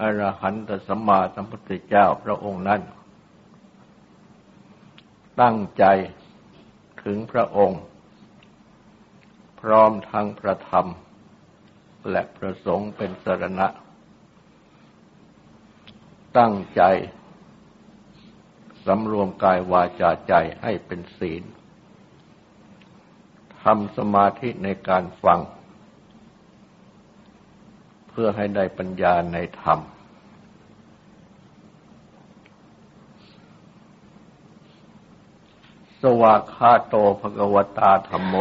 อรหันตสัมมาสัมพุทธเจ้าพระองค์นั้น ตั้งใจถึงพระองค์ พร้อมทั้งพระธรรม และพระสงฆ์เป็นสรณะ ตั้งใจสำรวมกายวาจาใจให้เป็นศีลทำสมาธิในการฟัง เพื่อให้ได้ปัญญาในธรรม สวากขาโตภกวตาธรรมโม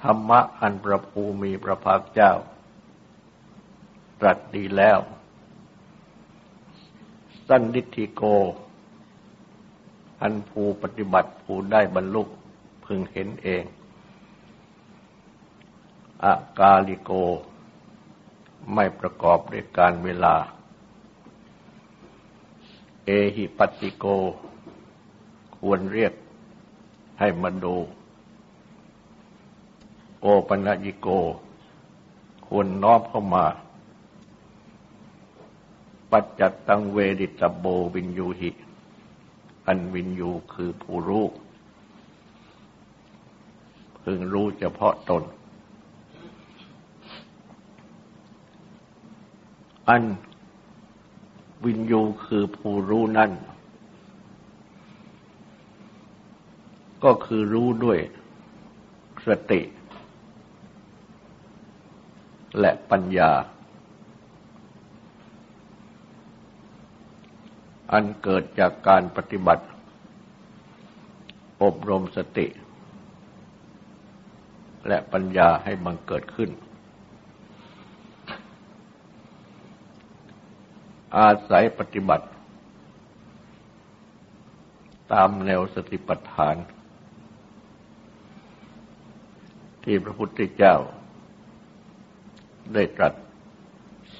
ธรรมะอันประภูมีพระภาคเจ้า ตรัสดีแล้ว สันดิธิโก อันภูปฏิบัติภูได้บรรลุพึงเห็นเอง อากาลิโก ไม่ประกอบด้วยการเวลา เอหิปัติโก ควรเรียกให้มาดูโอปัญญิโก ควรน้อมเข้ามา ปัจจัตตังเวดิตโบวินยูหิ อันวินยูคือผู้รู้พึงรู้เฉพาะตน อันวินยูคือผู้รู้นั่น ก็คือรู้ด้วยสติ และปัญญา อันเกิดจากการปฏิบัติ อบรมสติ และปัญญาให้บังเกิดขึ้น อาศัยปฏิบัติ ตามแนวสติปัฏฐาน ที่พระพุทธเจ้า ได้ตรัส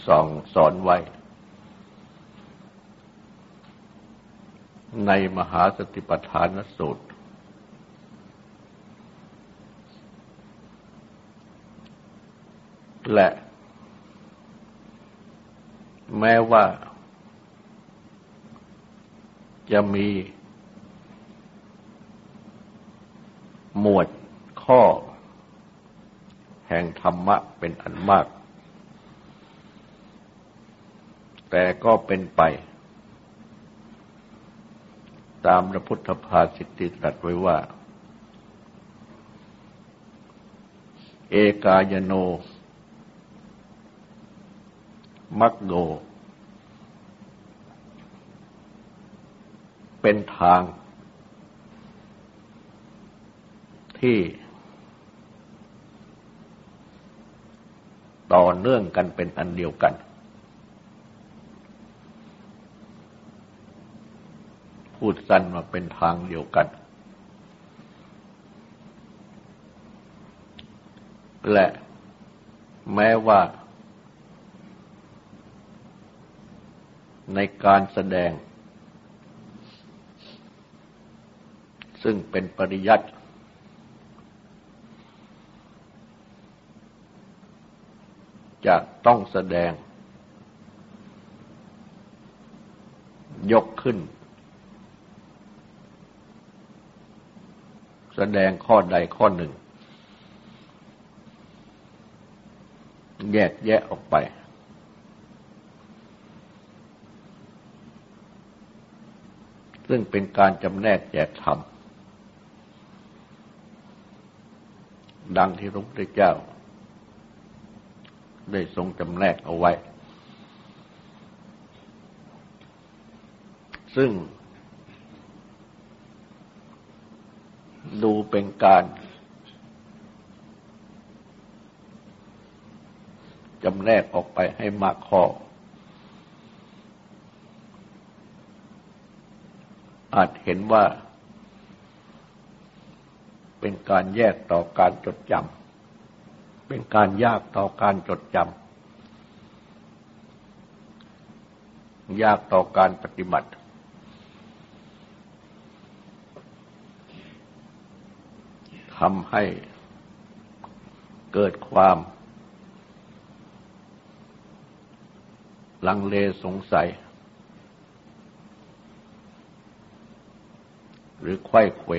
สองสอนไว้ ในมหาสติปัฏฐานสูตร และ แม้ว่า จะมีหมวดข้อ แห่งธรรมะเป็นอันมาก แต่ก็เป็นไป ตามพระพุทธภาสิติตรัสไว้ว่า เอกายโน มักโกเป็นทาง ที่ ต่อเนื่องกันเป็นอันเดียวกัน พูดสั้นมาเป็นทางเดียวกัน และแม้ว่า ในการแสดง ซึ่งเป็นปริยัติจะต้องแสดง ยกขึ้น แสดงข้อใดข้อหนึ่ง แยกแยะออกไป ซึ่งเป็นการจำแนกแจกธรรม ดังที่พระพุทธเจ้า ได้ทรงจำแนกเอาไว้ ซึ่ง ดูเป็นการจำแนกออกไปให้มากข้อ อาจเห็นว่า เป็นการแยกต่อการจดจำเป็นการยากต่อการจดจำยากต่อการปฏิบัติ ทำให้เกิดความลังเลสงสัย หรือไข้เขว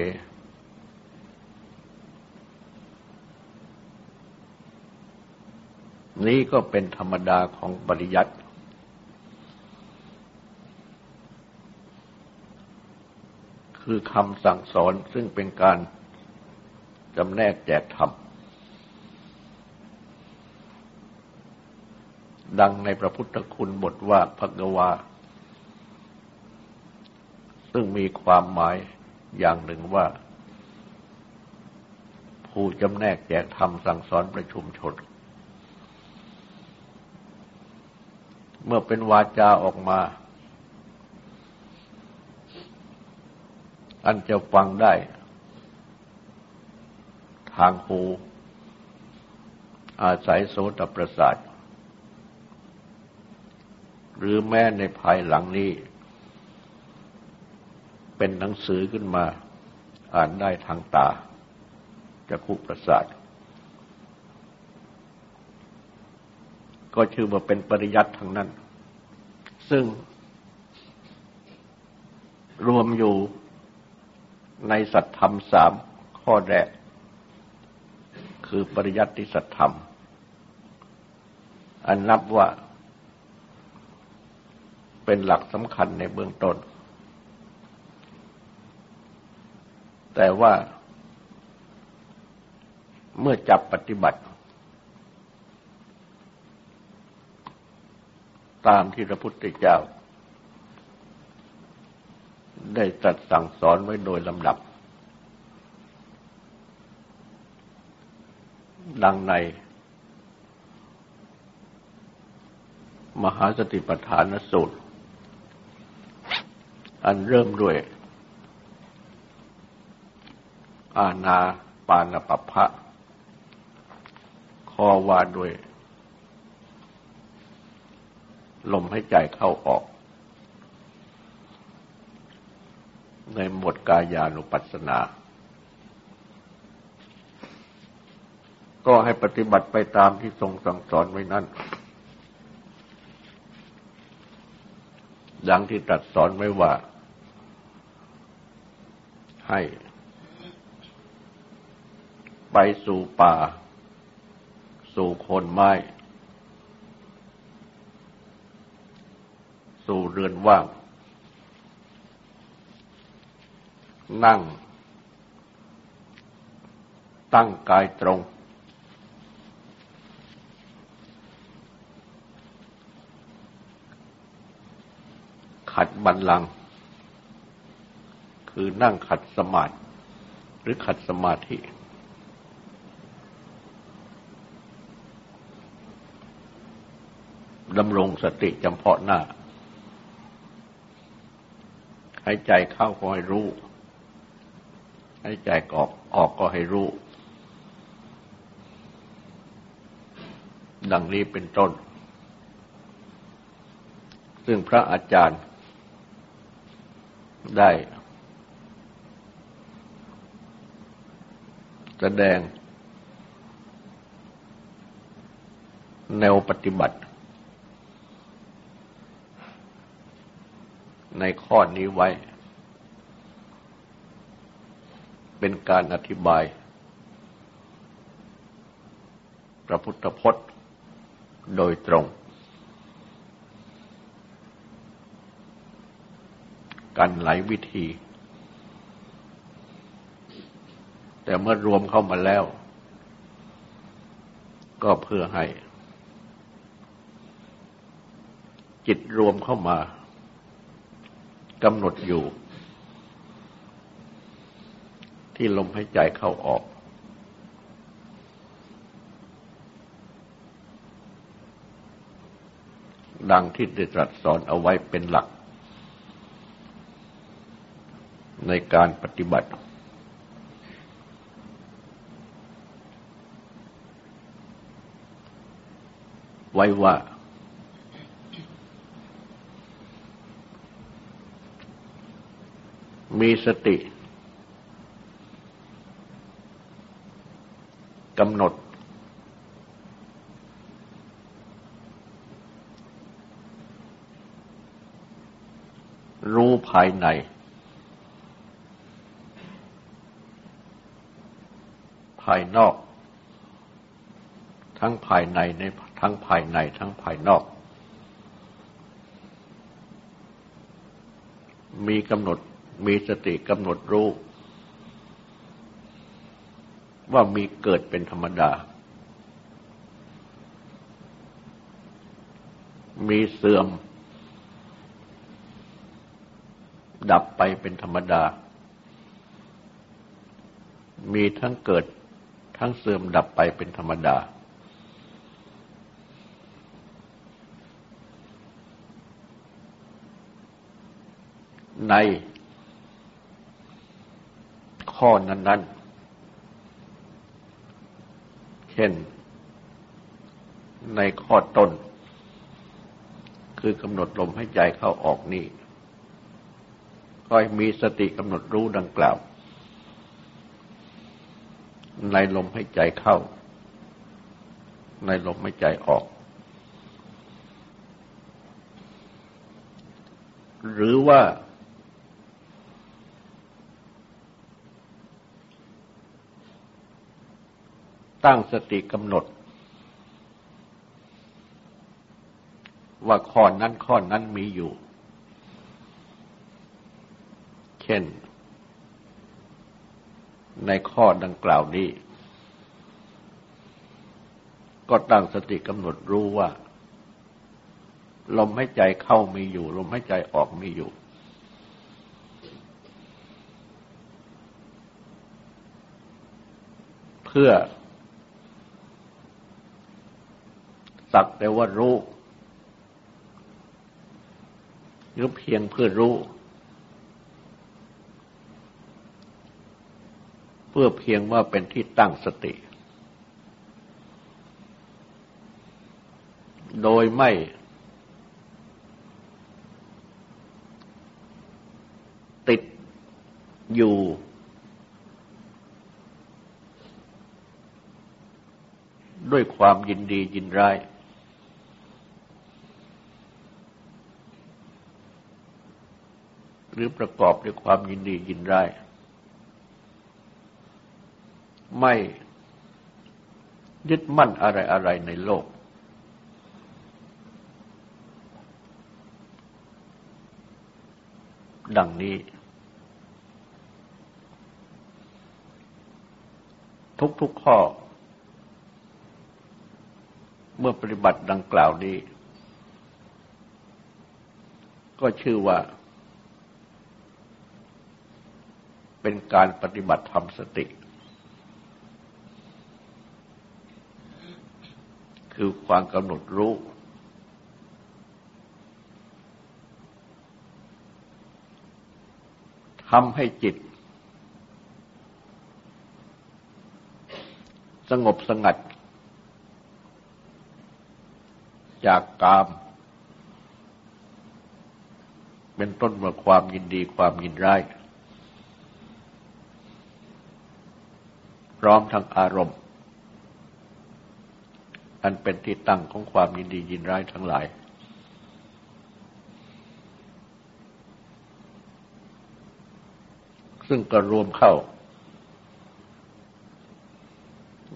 นี้ก็เป็นธรรมดาของปริยัติ คือคำสั่งสอนซึ่งเป็นการจำแนกแจกธรรม ดังในพระพุทธคุณบทว่าภกวา ซึ่งมีความหมาย อย่างหนึ่งว่า ผู้จำแนกแจกธรรมสั่งสอนประชุมชน เมื่อเป็นวาจาออกมา อันจะฟังได้ ทางหูอาศัยโสตประสาท หรือแม้ในภายหลังนี้ เป็นหนังสือขึ้นมา อ่านได้ทางตาจะคุประสาท ก็ชื่อว่าเป็นปริยัติทั้งนั้น ซึ่ง รวมอยู่ในสัตธรรมสามข้อแรก คือปริยัติสัตธรรม อันนับว่าเป็นหลักสำคัญในเบื้องต้น แต่ว่าเมื่อจับปฏิบัติ ตามที่พระพุทธเจ้า ได้ตรัสสั่งสอนไว้โดยลำดับ ดังใน มหาสติปัฏฐานสูตร อันเริ่มด้วย อาณาปานปภะคอวาด้วย ลมให้ใจเข้าออก ในหมวดกายานุปัสสนา ก็ให้ปฏิบัติไปตามที่ทรงสั่งสอนไว้นั่นดังที่ตรัสสอนไว้ว่า ให้ ไปสู่ป่า สู่คนไม้ สู่เรือนว่าง นั่ง ตั้งกายตรง ขัดบันลัง คือนั่งขัดสมาธิหรือขัดสมาธิ ดำรงสติจำเพาะหน้า ใหายใจเข้าก็ให้รู้ ใหายใจออกออกก็ให้รู้ ดังนี้เป็นต้น ซึ่งพระอาจารย์ได้ แสดงแนวปฏิบัติ ในข้อนี้ไว้ เป็นการอธิบาย พระพุทธพจน์โดยตรงกันหลายวิธี แต่เมื่อรวมเข้ามาแล้ว ก็เพื่อให้ จิตรวมเข้ามา กำหนดอยู่ ที่ลมหายใจเข้าออก ดังที่ได้ตรัสสอนเอาไว้เป็นหลัก ในการปฏิบัติไว้ว่า มีสติกำหนด รู้ภายใน ภายนอก ทั้งภายในในทั้งภายในทั้งภายนอก มีกำหนด มีสติกำหนดรู้ ว่ามีเกิดเป็นธรรมดา มีเสื่อม ดับไปเป็นธรรมดา มีทั้งเกิดทั้งเสื่อมดับไปเป็นธรรมดา ใน ข้อนั้น ๆ เช่น ในข้อต้น คือกำหนดลมให้ใจเข้าออกนี่ก็มีสติกำหนดรู้ดังกล่าว ในลมให้ใจเข้า ในลมให้ใจออก หรือว่า ตั้งสติกำหนด ว่าข้อนั้นข้อนั้นมีอยู่ เช่น ในข้อดังกล่าวนี้ ก็ตั้งสติกำหนดรู้ว่า ลมหายใจเข้ามีอยู่ ลมหายใจออกมีอยู่เพื่อ สักแต่ว่ารู้ หรือเพียงเพื่อรู้ เพื่อเพียงว่าเป็นที่ตั้งสติ โดยไม่ ติดอยู่ด้วยความยินดียินร้าย หรือประกอบด้วยความยินดียินร้ายไม่ยึดมั่นอะไรอะไรในโลก ดังนี้ ทุกๆข้อ เมื่อปฏิบัติดังกล่าวนี้ ก็ชื่อว่า เป็นการปฏิบัติธรรมสติ คือความกำหนดรู้ ทำให้จิต สงบสงัด จากกาม เป็นต้นเมื่อความยินดีความยินร้าย ร้อมทั้งอารมณ์ อันเป็นที่ตั้งของความยินดียินร้ายทั้งหลาย ซึ่งก็รวมเข้า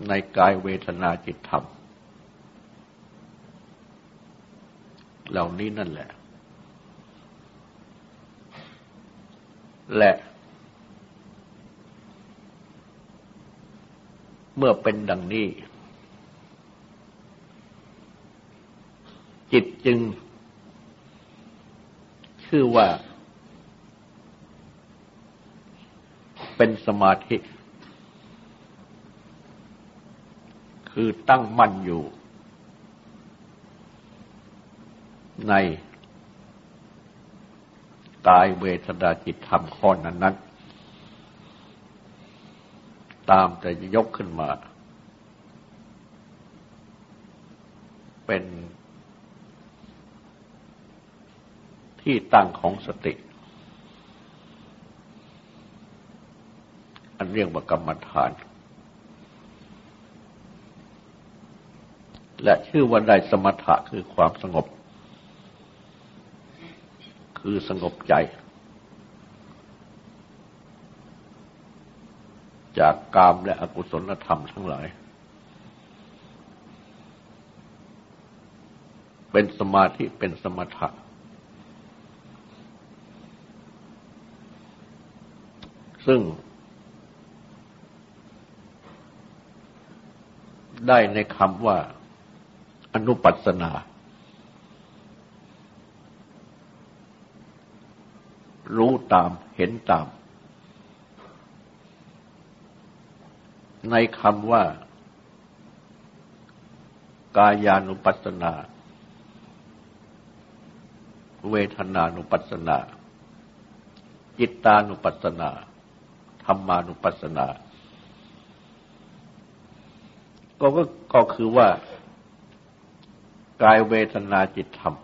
ในกายเวทนาจิตธรรม เหล่านี้นั่นแหละ และ เมื่อเป็นดังนี้ จิตจึง ชื่อว่า เป็นสมาธิ คือตั้งมั่นอยู่ ในกายเวทนาจิตธรรมข้อนั้นนั้น ตามแต่จะยกขึ้นมา เป็นที่ตั้งของสติ อันเรียกว่ากรรมฐาน และชื่อว่าได้สมถะคือความสงบ คือสงบใจ จากกามและอกุศลธรรมทั้งหลาย เป็นสมาธิเป็นสมถะซึ่ง ได้ในคำว่า อนุปัสนา รู้ตามเห็นตาม ในคำว่า กายานุปัสสนา เวทนานุปัสสนา จิตานุปัสสนาธรรมานุปัสสนา ก็ก็คือว่า กายเวทนาจิตธรรม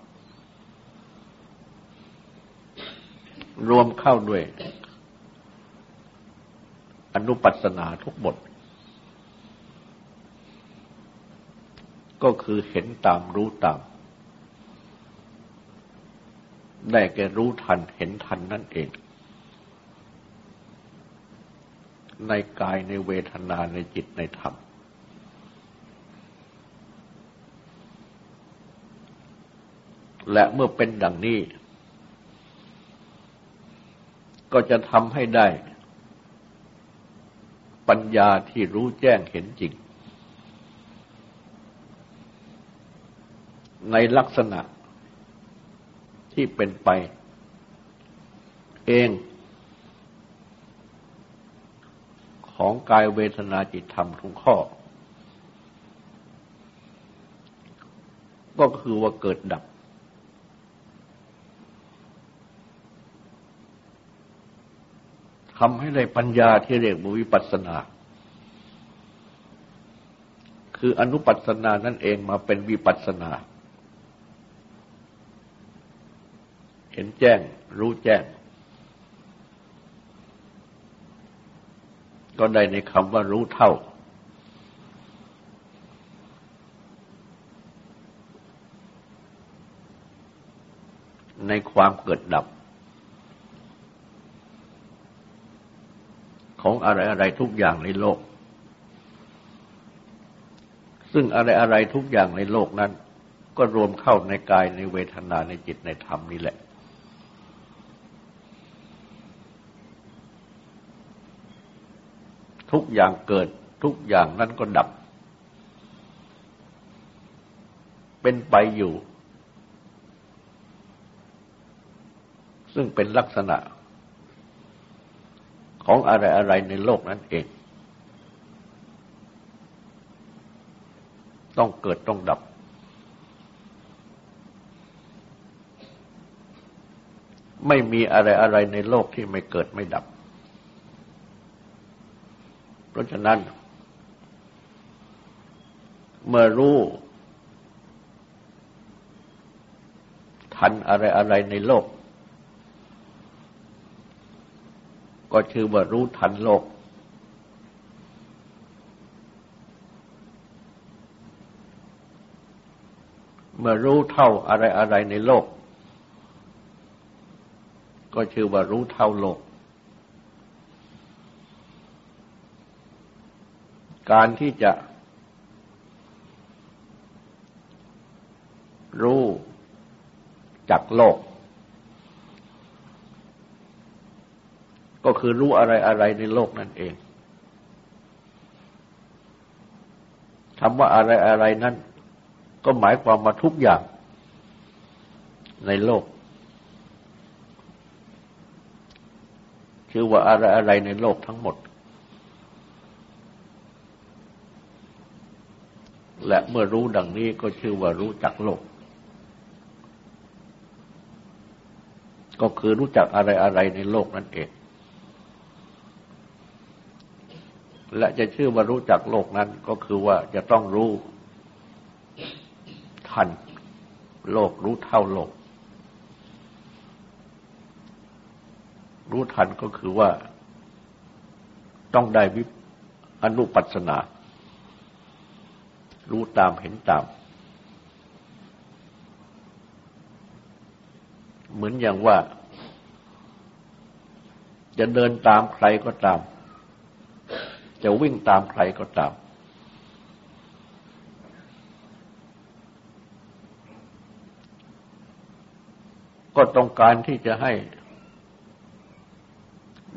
รวมเข้าด้วยอนุปัสนาทุกบท ก็คือเห็นตามรู้ตาม ได้แก่รู้ทันเห็นทันนั่นเอง ในกายในเวทนาในจิตในธรรม และเมื่อเป็นดังนี้ ก็จะทำให้ได้ ปัญญาที่รู้แจ้งเห็นจริง ในลักษณะที่เป็นไป เองของกายเวทนาจิตธรรมทุกข้อ ก็คือว่าเกิดดับ ทำให้ได้ปัญญาที่เรียกว่าวิปัสสนา คืออนุปัสสนานั่นเองมาเป็นวิปัสสนา เห็นแจ้ง รู้แจ้ง ก็ได้ในคำว่ารู้เท่า ในความเกิดดับ ของอะไรอะไรทุกอย่างในโลก ซึ่งอะไรอะไรทุกอย่างในโลกนั้นก็รวมเข้าในกายในเวทนาในจิตในธรรมนี่แหละ ทุกอย่างเกิดทุกอย่างนั้นก็ดับ เป็นไปอยู่ ซึ่งเป็นลักษณะ ของอะไรอะไรในโลกนั้นเอง ต้องเกิดต้องดับ ไม่มีอะไรอะไรในโลกที่ไม่เกิดไม่ดับ เพราะฉะนั้น เมื่อรู้ทันอะไรอะไรในโลก ก็ชื่อว่ารู้ทันโลก เมื่อรู้เท่าอะไรอะไรในโลก ก็ชื่อว่ารู้เท่าโลก การที่จะรู้จักโลก ก็คือรู้อะไรอะไรในโลกนั่นเองคำว่าอะไรอะไรนั้นก็หมายความมาทุกอย่างในโลกคือว่าอะไรอะไรในโลกทั้งหมด และเมื่อรู้ดังนี้ก็ชื่อว่ารู้จักโลก ก็คือรู้จักอะไรอะไรในโลกนั่นเอง และจะชื่อว่ารู้จักโลกนั้นก็คือว่าจะต้องรู้ทันโลกรู้เท่าโลก รู้ทันก็คือว่าต้องได้วิอนุปัสนา รู้ตามเห็นตาม เหมือนอย่างว่า จะเดินตามใครก็ตาม จะวิ่งตามใครก็ตาม ก็ต้องการที่จะให้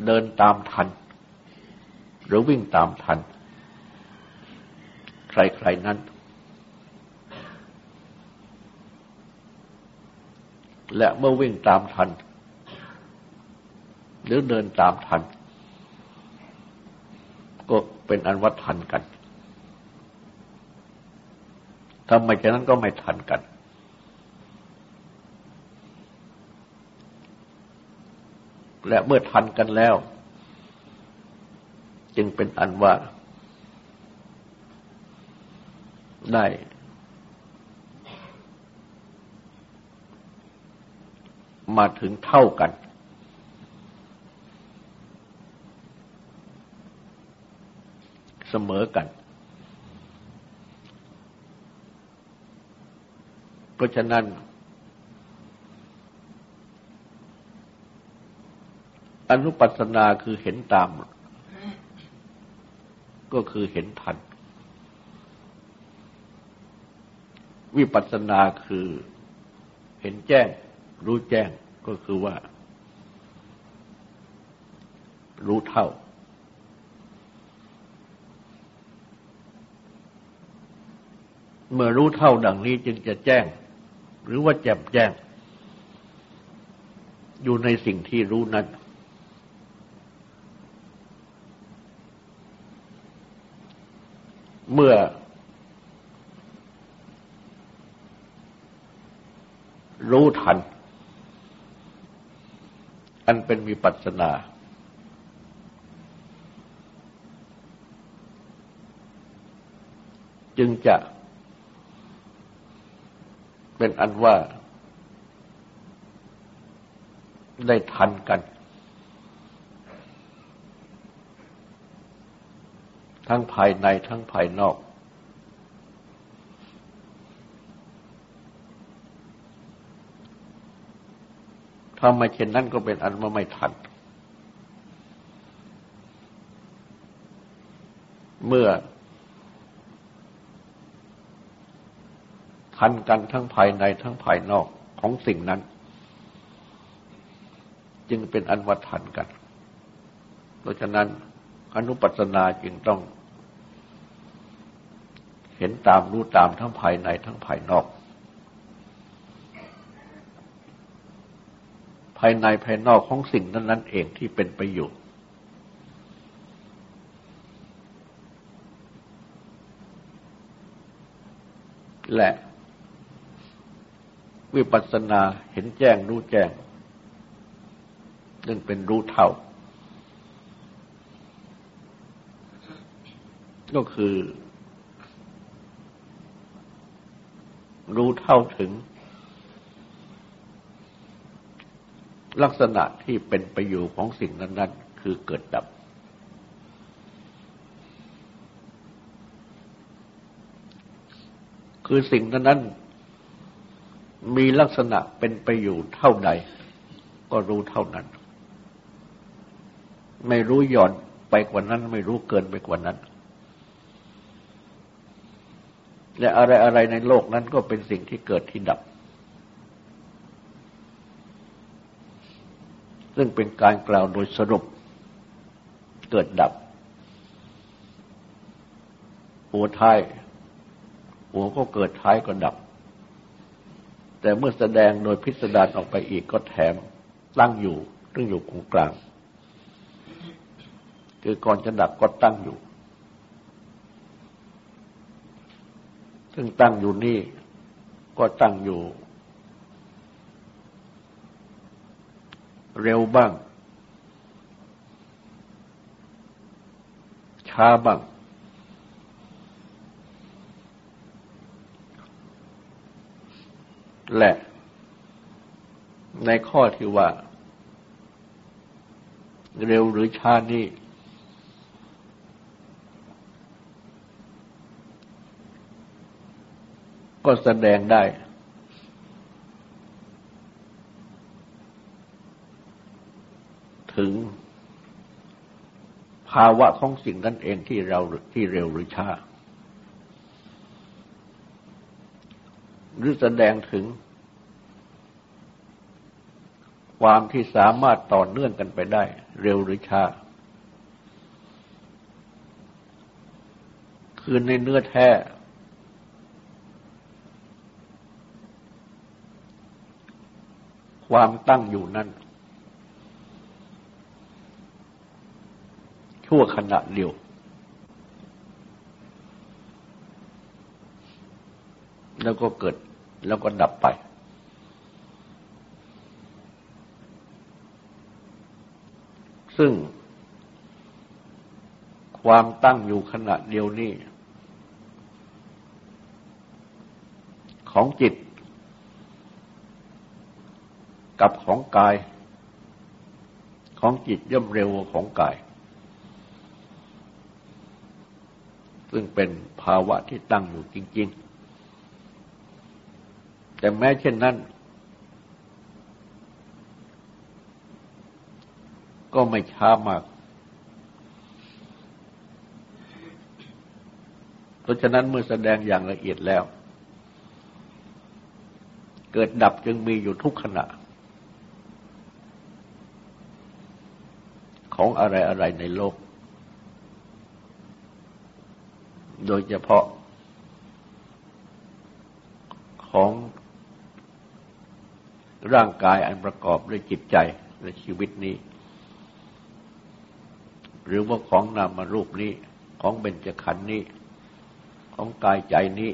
เดินตามทัน หรือวิ่งตามทัน ใคร ๆนั้น และเมื่อวิ่งตามทัน หรือเดินตามทัน ก็เป็นอันวัดทันกันทำไมฉะนั้นก็ไม่ทันกัน และเมื่อทันกันแล้ว จึงเป็นอันว่า ได้ มาถึงเท่ากัน เสมอกัน เพราะฉะนั้น อนุปัสนาคือเห็นตาม ก็คือเห็นทัน วิปัสสนาคือเห็นแจ้ง รู้แจ้งก็คือว่า รู้เท่า เมื่อรู้เท่าดังนี้จึงจะแจ้ง หรือว่าแจ่มแจ้ง อยู่ในสิ่งที่รู้นั้นเมื่อ รู้ทัน อันเป็นมีปัสนา จึงจะเป็นอันว่าได้ทันกัน ทั้งภายในทั้งภายนอก ถ้าไม่เช่นนั้นก็เป็นอันว่าไม่ทัน เมื่อ ทันกันทั้งภายในทั้งภายนอกของสิ่งนั้น จึงเป็นอันว่าทันกัน เพราะฉะนั้นอนุปัสนาจึงต้อง เห็นตามรู้ตามทั้งภายในทั้งภายนอก ภายในภายนอกของสิ่งนั้นนั้นเองที่เป็นไปอยู่และวิปัสสนาเห็นแจ้งรู้แจ้งซึ่งเป็นรู้เท่า ก็คือ รู้เท่าถึง ลักษณะที่เป็นประโยชน์ของสิ่งนั้น ๆ คือเกิดดับ คือสิ่งนั้นๆมีลักษณะเป็นประโยชน์เท่าใด ก็รู้เท่านั้น ไม่รู้หย่อนไปกว่านั้น ไม่รู้เกินไปกว่านั้น และอะไรอะไรในโลกนั้นก็เป็นสิ่งที่เกิดที่ดับ ซึ่งเป็นการกล่าวโดยสรุปเกิดดับ หัวท้าย หัวก็เกิดท้ายก็ดับ แต่เมื่อแสดงโดยพิสดารออกไปอีกก็แถมตั้งอยู่ซึ่งอยู่ตรงกลาง คือก่อนจะดับก็ตั้งอยู่ ซึ่งตั้งอยู่นี่ก็ตั้งอยู่ เร็วบ้าง ช้าบ้าง และในข้อที่ว่า เร็วหรือช้านี้ก็แสดงได้ ถึง ภาวะของสิ่งนั้นเองที่เราที่เร็วหรือช้า หรือแสดงถึง ความที่สามารถต่อเนื่องกันไปได้ เร็วหรือช้า คือในเนื้อแท้ความตั้งอยู่นั้น ชั่วขณะเดียว แล้วก็เกิดแล้วก็ดับไป ซึ่ง ความตั้งอยู่ขณะเดียวนี้ ของจิต กับของกาย ของจิตย่อมเร็วของกาย ซึ่งเป็นภาวะที่ตั้งอยู่จริง ๆ แต่แม้เช่นนั้น ก็ไม่ช้ามาก เพราะฉะนั้นเมื่อแสดงอย่างละเอียดแล้ว เกิดดับจึงมีอยู่ทุกขณะ ของอะไรอะไรในโลก โดยเฉพาะของร่างกายอันประกอบด้วยจิตใจและชีวิตนี้ หรือว่าของนามารูปนี้ของเบญจขันธ์นี้ ของกายใจนี้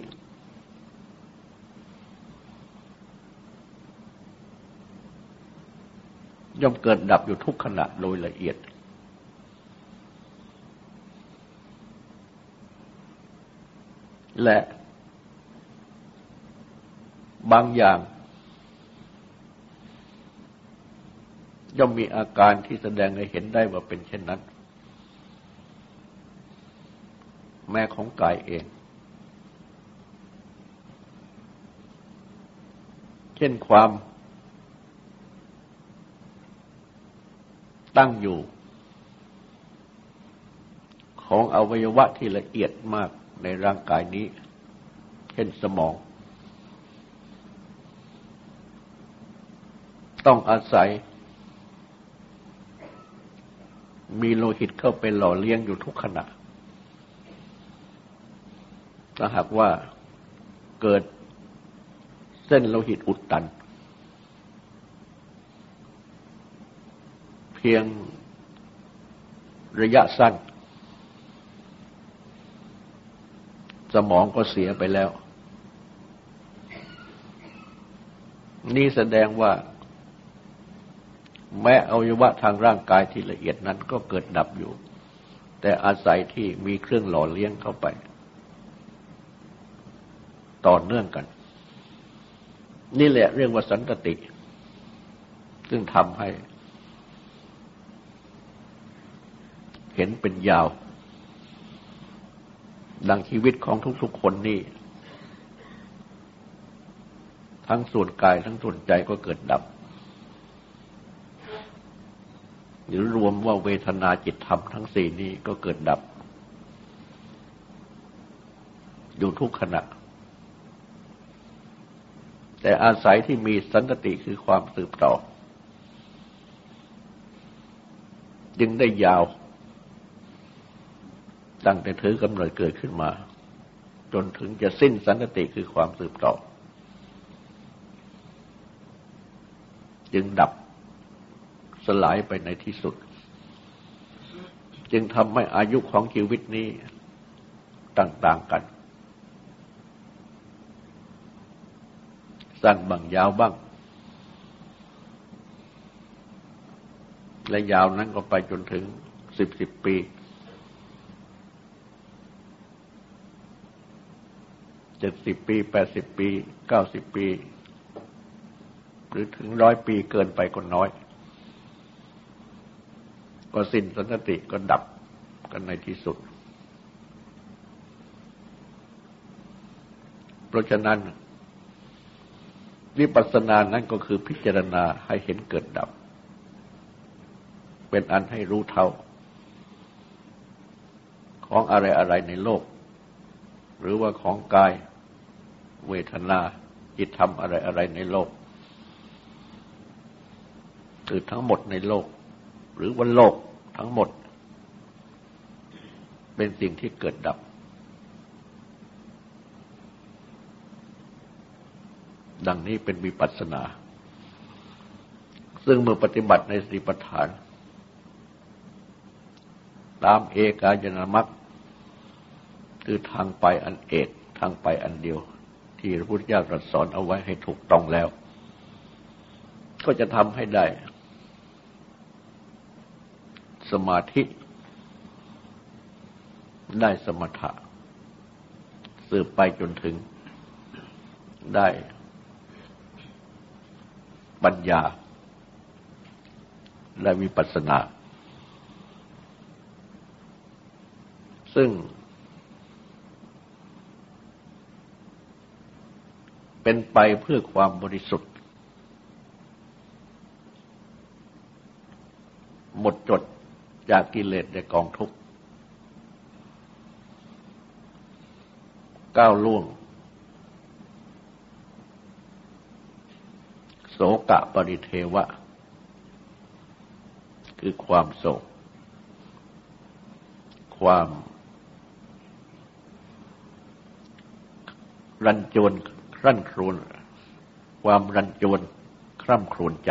ย่อมเกิดดับอยู่ทุกขณะโดยละเอียด และบางอย่าง ย่อมมีอาการที่แสดงให้เห็นได้ว่าเป็นเช่นนั้น แม้ของกายเอง เช่นความตั้งอยู่ ของอวัยวะที่ละเอียดมาก ในร่างกายนี้ เช่นสมอง ต้องอาศัย มีโลหิตเข้าไปหล่อเลี้ยงอยู่ทุกขณะ ถ้าหากว่าเกิดเส้นโลหิตอุดตัน เพียงระยะสั้น สมองก็เสียไปแล้ว นี่แสดงว่า แม้อวัยวะทางร่างกายที่ละเอียดนั้นก็เกิดดับอยู่ แต่อาศัยที่มีเครื่องหล่อเลี้ยงเข้าไป ต่อเนื่องกัน นี่แหละเรื่องว่าสันตติ ซึ่งทำให้ เห็นเป็นยาว ดังชีวิตของทุกๆคนนี่ ทั้งส่วนกายทั้งส่วนใจก็เกิดดับ หรือรวมว่าเวทนาจิตธรรมทั้งสี่นี้ก็เกิดดับ อยู่ทุกขณะ แต่อาศัยที่มีสันติคือความสืบต่อ จึงได้ยาว ตั้งแต่ถือกำเนิดเกิดขึ้นมา จนถึงจะสิ้นสันติคือความสืบต่อ จึงดับสลายไปในที่สุด จึงทำให้อายุของชีวิตนี้ต่าง ๆกัน สั้นบางยาวบ้าง และยาวนั้นก็ไปจนถึงสิบสิบปี เจ็ดสิบปีแปดสิบปีเก้าสิบปี หรือถึงร้อยปีเกินไปก็น้อย ก็สิ้นสันติก็ดับกันในที่สุด เพราะฉะนั้น วิปัสสนานั้นก็คือพิจารณาให้เห็นเกิดดับ เป็นอันให้รู้เท่า ของอะไรอะไรในโลกหรือว่าของกาย เวทนาจิตธรรมอะไรอะไรในโลก คือทั้งหมดในโลก หรือว่าโลกทั้งหมด เป็นสิ่งที่เกิดดับ ดังนี้เป็นวิปัสสนา ซึ่งเมื่อปฏิบัติในสติปัฏฐาน ตามเอกายนามัคคือทางไปอันเอกทางไปอันเดียว ที่พระพุทธเจ้าตรัสสอนเอาไว้ให้ถูกต้องแล้ว ก็จะทำให้ได้ สมาธิได้สมถะ สืบไปจนถึงได้ปัญญา และวิปัสสนา ซึ่ง เป็นไปเพื่อความบริสุทธิ์ หมดจดจากกิเลสในกองทุกข์ก้าวล่วง โสกะปริเทวะ คือความโศก ความ รันจวน รั่นครูนความรันจวนคร่ำครวญใจ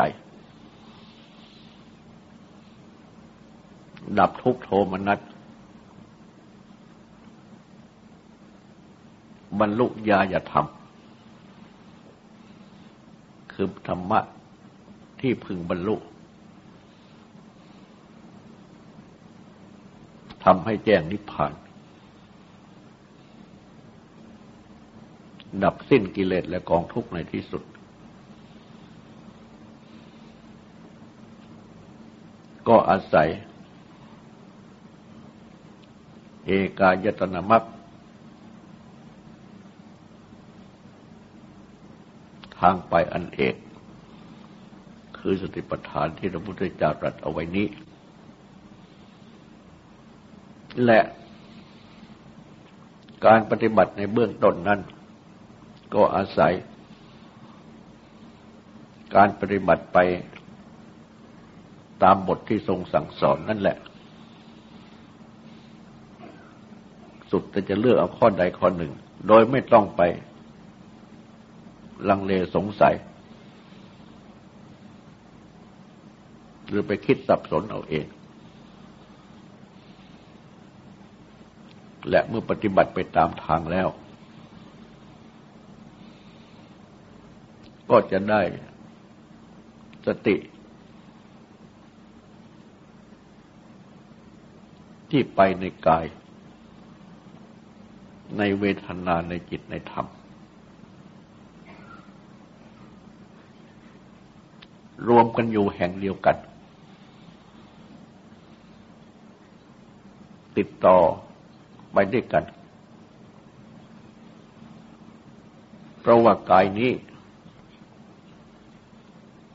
ดับทุกโทมนัสบรรลุญาญาธรรม คือธรรมะที่พึงบรรลุทำให้แจ้งนิพพาน ดับสิ้นกิเลสและกองทุกข์ในที่สุด ก็อาศัย เอกายตนามัคทางไปอันเอก คือสติปัฏฐานที่พระพุทธเจ้าตรัสเอาไว้นี้ และการปฏิบัติในเบื้องต้นนั้น ก็อาศัย การปฏิบัติไปตามบทที่ทรงสั่งสอนนั่นแหละ สุดแต่จะเลือกเอาข้อใดข้อหนึ่ง โดยไม่ต้องไป ลังเลสงสัย หรือไปคิดสับสนเอาเอง และเมื่อปฏิบัติไปตามทางแล้ว ก็จะได้สติ ที่ไปในกาย ในเวทนาในจิตในธรรม รวมกันอยู่แห่งเดียวกัน ติดต่อไปด้วยกัน เพราะว่ากายนี้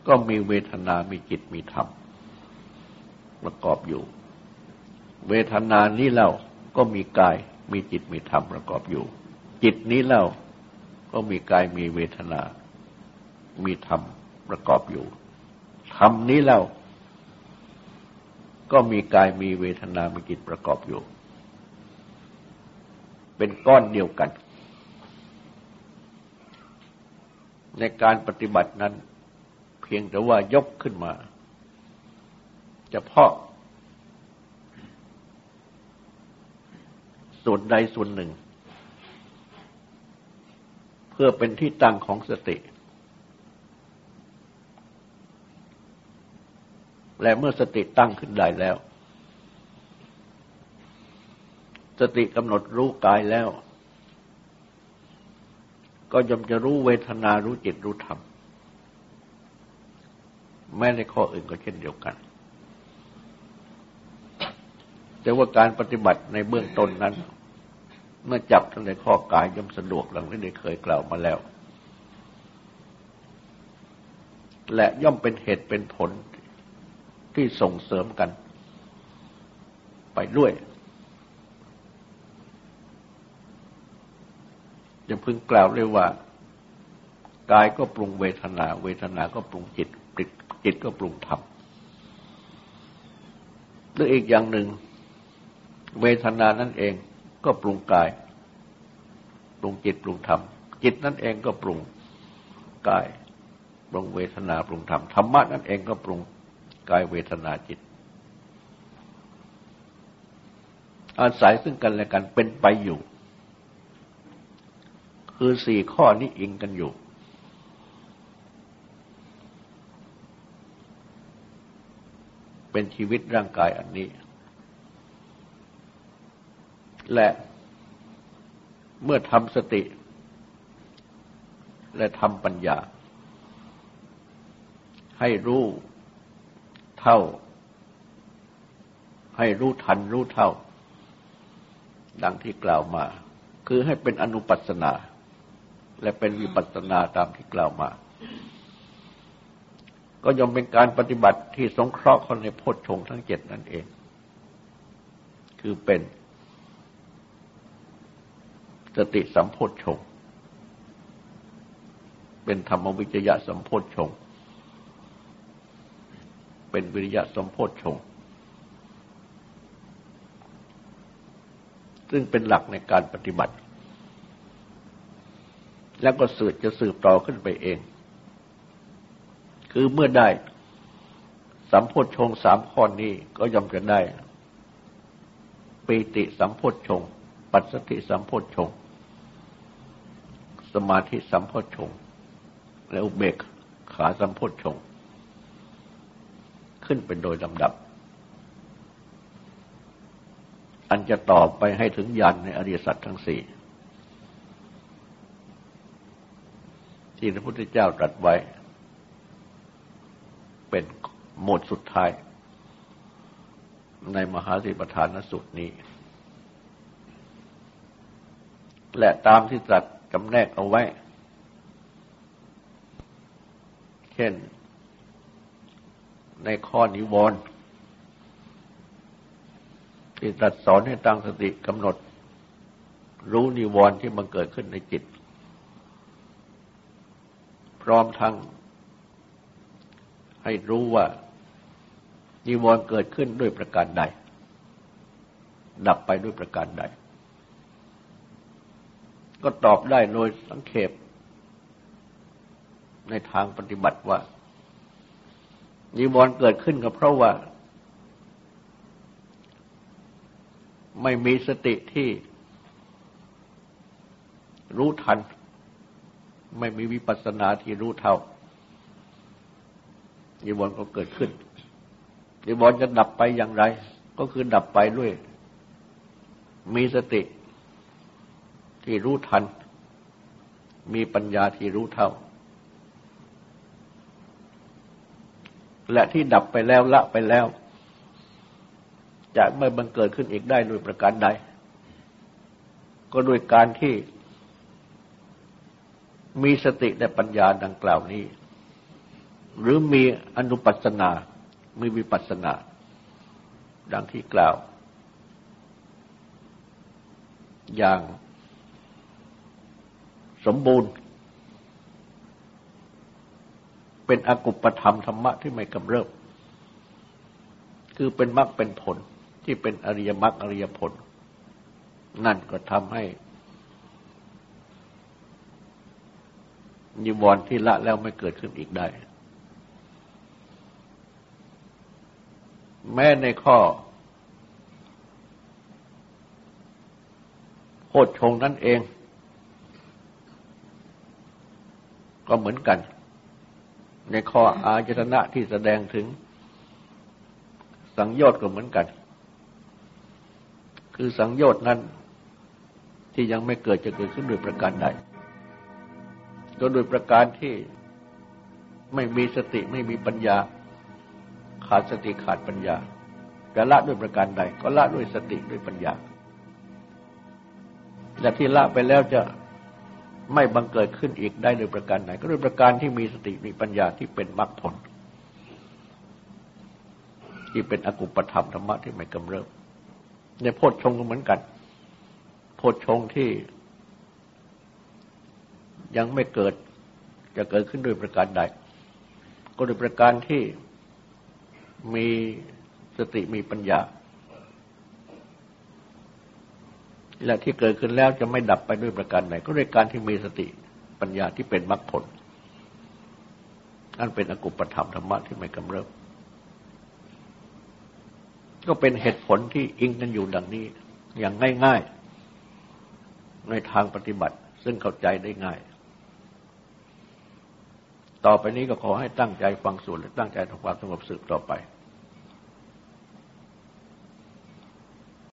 ก็มีเวทนา มีจิต มีธรรมประกอบอยู่ เวทนานี้เล่าก็มีกาย มีจิต มีธรรมประกอบอยู่ จิตนี้เล่าก็มีกาย มีเวทนา มีธรรมประกอบอยู่ ธรรมนี้เล่าก็มีกาย มีเวทนา มีจิตประกอบอยู่ เป็นก้อนเดียวกัน ในการปฏิบัตินั้น พียงแต่ว่ายกขึ้นมาเฉพาะ ส่วนใดส่วนหนึ่ง เพื่อเป็นที่ตั้งของสติ และเมื่อสติตั้งขึ้นได้แล้ว สติกำหนดรู้กายแล้ว ก็ย่อมจะรู้เวทนารู้จิตรู้ธรรม แม้ในข้ออื่นก็เช่นเดียวกัน แต่ว่าการปฏิบัติในเบื้องต้นนั้น เมื่อจับทั้งในข้อกายย่อมสะดวกหลังที่ได้เคยกล่าวมาแล้ว และย่อมเป็นเหตุเป็นผลที่ส่งเสริมกัน ไปด้วยยังพึงกล่าวเลยว่า กายก็ปรุงเวทนา เวทนาก็ปรุงจิต จิตก็ปรุงธรรมหรืออีกอย่างหนึ่ง เวทนานั่นเองก็ปรุงกาย ปรุงจิตปรุงธรรม จิตนั่นเองก็ปรุงกาย ปรุงเวทนาปรุงธรรม ธรรมะนั่นเองก็ปรุงกายเวทนาจิต อาศัยซึ่งกันและกันเป็นไปอยู่ คือสี่ข้อนี้อิงกันอยู่ เป็นชีวิตร่างกายอันนี้ และเมื่อทำสติ และทำปัญญา ให้รู้เท่า ให้รู้ทันรู้เท่า ดังที่กล่าวมา คือให้เป็นอนุปัสนา และเป็นวิปัสนาตามที่กล่าวมา ก็ย่อมเป็นการปฏิบัติที่สงเคราะห์คนในโพชฌงทั้งเจ็ดนั่นเอง คือเป็นสติสัมโพชฌงเป็นธรรมวิจยะสัมโพชฌงเป็นวิริยะสัมโพชฌงซึ่งเป็นหลักในการปฏิบัติ แล้วก็สืบจะสืบต่อขึ้นไปเอง คือเมื่อได้สัมโพชงสามข้อนี้ก็ย่อมจะได้ปีติสัมโพชง ปัสสติสัมโพชง สมาธิสัมโพชง และอุเบกขาสัมโพชง ขึ้นเป็นโดยลำดับ อันจะตอบไปให้ถึงยันในอริยสัจทั้งสี่ที่พระพุทธเจ้าตรัสไว้ หมดสุดท้าย ในมหาสิปทานสุดนี้ และตามที่ตรัสจำแนกเอาไว้ เช่น ในข้อนิวรณ์ที่ตรัสสอนให้ตั้งสติกำหนด รู้นิวรณ์ที่มันเกิดขึ้นในจิต พร้อมทั้งให้รู้ว่า นิวรณ์เกิดขึ้นด้วยประการใด ดับไปด้วยประการใด ก็ตอบได้โดยสังเขปในทางปฏิบัติว่า นิวรณ์เกิดขึ้นก็เพราะว่า ไม่มีสติที่รู้ทัน ไม่มีวิปัสสนาที่รู้เท่านิวรณ์ก็เกิดขึ้น นิวรณ์จะดับไปอย่างไร ก็คือดับไปด้วย มีสติที่รู้ทัน มีปัญญาที่รู้เท่า และที่ดับไปแล้วละไปแล้ว จะไม่บังเกิดขึ้นอีกได้โดยประการใด ก็โดยการที่มีสติและปัญญาดังกล่าวนี้ หรือมีอนุปัสนา มีวิปัสสนา ดังที่กล่าว อย่างสมบูรณ์ เป็นอกุปธรรมธรรมะที่ไม่กำเริบ คือเป็นมรรคเป็นผลที่เป็นอริยมรรคอริยผล นั่นก็ทำให้นิวรณ์ที่ละแล้วไม่เกิดขึ้นอีกได้ แม้ในข้อโคดชงนั่นเอง ก็เหมือนกัน ในข้ออาจตนะที่แสดงถึง สังโยชน์ก็เหมือนกัน คือสังโยชน์นั้นที่ยังไม่เกิดจะเกิดขึ้นโดยประการใดก็โดยประการที่ไม่มีสติไม่มีปัญญา ขาดสติขาดปัญญาจะละด้วยประการใด ก็ละด้วยสติด้วยปัญญาและที่ละไปแล้วจะไม่บังเกิดขึ้นอีกได้โดยประการไหน ก็ด้วยประการที่มีสติมีปัญญาที่เป็นมรรคผล ที่เป็นอกุปธรรมธรรมะที่ไม่กำเริบในโพชฌงก็เหมือนกัน โพชฌงที่ยังไม่เกิดจะเกิดขึ้นโดยประการใด ก็โดยประการที่ มีสติมีปัญญา และที่เกิดขึ้นแล้วจะไม่ดับไปด้วยประการไหน ก็ด้วยการที่มีสติปัญญาที่เป็นมรรคผลอันเป็นอกุปธรรมธรรมะที่ไม่กำเริบ ก็เป็นเหตุผลที่อิงกันอยู่ดังนี้ อย่างง่าย ๆ ในทางปฏิบัติ ซึ่งเข้าใจได้ง่าย ต่อไปนี้ก็ขอให้ตั้งใจฟังสวดและตั้งใจทำความสงบสืบต่อไป